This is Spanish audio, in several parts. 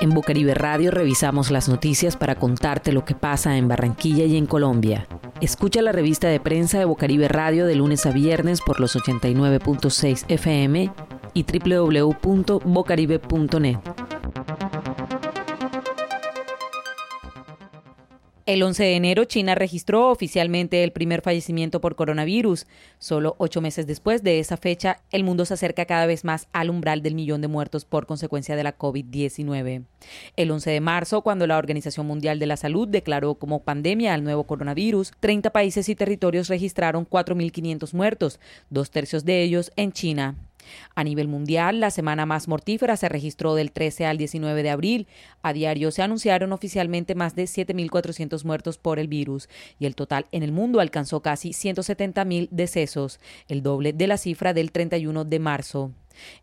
En Bocaribe Radio revisamos las noticias para contarte lo que pasa en Barranquilla y en Colombia. Escucha la revista de prensa de Bocaribe Radio de lunes a viernes por los 89.6 FM y www.bocaribe.net. El 11 de enero, China registró oficialmente el primer fallecimiento por coronavirus. Solo ocho meses después de esa fecha, el mundo se acerca cada vez más al umbral del millón de muertos por consecuencia de la COVID-19. El 11 de marzo, cuando la Organización Mundial de la Salud declaró como pandemia al nuevo coronavirus, 30 países y territorios registraron 4.500 muertos, dos tercios de ellos en China. A nivel mundial, la semana más mortífera se registró del 13 al 19 de abril. A diario se anunciaron oficialmente más de 7.400 muertos por el virus y el total en el mundo alcanzó casi 170.000 decesos, el doble de la cifra del 31 de marzo.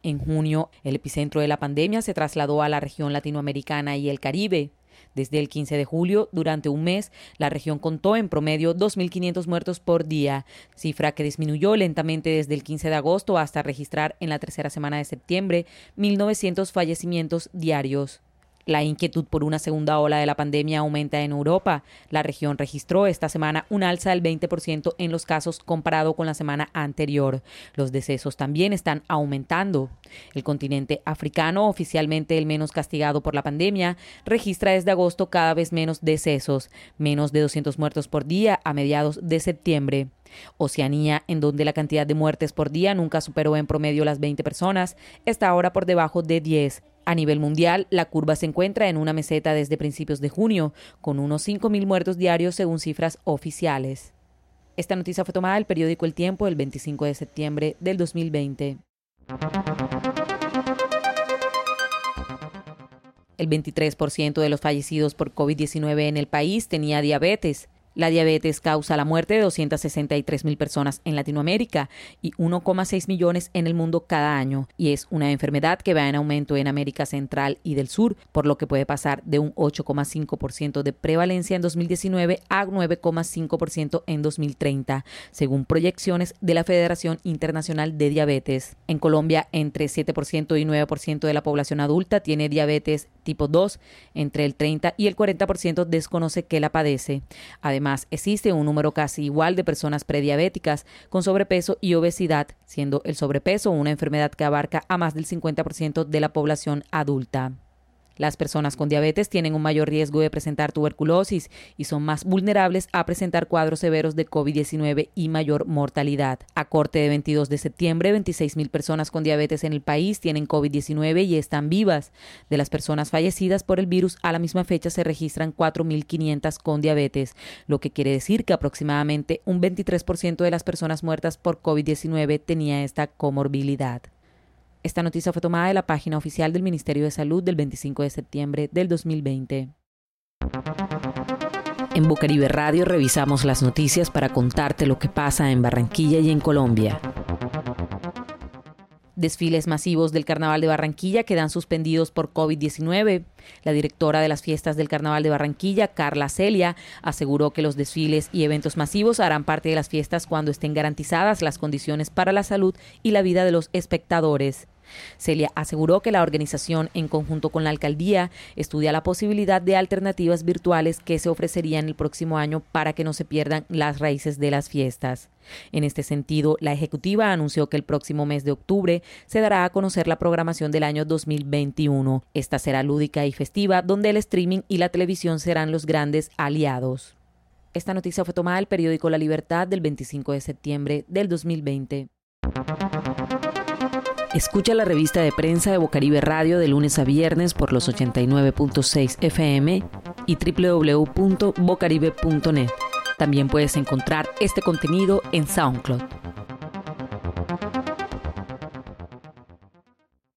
En junio, el epicentro de la pandemia se trasladó a la región latinoamericana y el Caribe. Desde el 15 de julio, durante un mes, la región contó en promedio 2.500 muertos por día, cifra que disminuyó lentamente desde el 15 de agosto hasta registrar en la tercera semana de septiembre 1.900 fallecimientos diarios. La inquietud por una segunda ola de la pandemia aumenta en Europa. La región registró esta semana un alza del 20% en los casos comparado con la semana anterior. Los decesos también están aumentando. El continente africano, oficialmente el menos castigado por la pandemia, registra desde agosto cada vez menos decesos, menos de 200 muertos por día a mediados de septiembre. Oceanía, en donde la cantidad de muertes por día nunca superó en promedio las 20 personas, está ahora por debajo de 10. A nivel mundial, la curva se encuentra en una meseta desde principios de junio, con unos 5.000 muertos diarios según cifras oficiales. Esta noticia fue tomada del periódico El Tiempo el 25 de septiembre del 2020. El 23% de los fallecidos por COVID-19 en el país tenía diabetes. La diabetes causa la muerte de 263 mil personas en Latinoamérica y 1,6 millones en el mundo cada año, y es una enfermedad que va en aumento en América Central y del Sur, por lo que puede pasar de un 8,5% de prevalencia en 2019 a 9,5% en 2030, según proyecciones de la Federación Internacional de Diabetes. En Colombia, entre 7% y 9% de la población adulta tiene diabetes tipo 2, entre el 30 y el 40% desconoce que la padece. Además, existe un número casi igual de personas prediabéticas con sobrepeso y obesidad, siendo el sobrepeso una enfermedad que abarca a más del 50% de la población adulta. Las personas con diabetes tienen un mayor riesgo de presentar tuberculosis y son más vulnerables a presentar cuadros severos de COVID-19 y mayor mortalidad. A corte de 22 de septiembre, 26.000 personas con diabetes en el país tienen COVID-19 y están vivas. De las personas fallecidas por el virus, a la misma fecha se registran 4.500 con diabetes, lo que quiere decir que aproximadamente un 23% de las personas muertas por COVID-19 tenía esta comorbilidad. Esta noticia fue tomada de la página oficial del Ministerio de Salud del 25 de septiembre del 2020. En Bucaribe Radio revisamos las noticias para contarte lo que pasa en Barranquilla y en Colombia. Desfiles masivos del Carnaval de Barranquilla quedan suspendidos por COVID-19. La directora de las fiestas del Carnaval de Barranquilla, Carla Celia, aseguró que los desfiles y eventos masivos harán parte de las fiestas cuando estén garantizadas las condiciones para la salud y la vida de los espectadores. Celia aseguró que la organización, en conjunto con la alcaldía, estudia la posibilidad de alternativas virtuales que se ofrecerían el próximo año para que no se pierdan las raíces de las fiestas. En este sentido, la ejecutiva anunció que el próximo mes de octubre se dará a conocer la programación del año 2021. Esta será lúdica y festiva, donde el streaming y la televisión serán los grandes aliados. Esta noticia fue tomada del periódico La Libertad del 25 de septiembre del 2020. Escucha la revista de prensa de Bocaribe Radio de lunes a viernes por los 89.6 FM y www.bocaribe.net. También puedes encontrar este contenido en SoundCloud.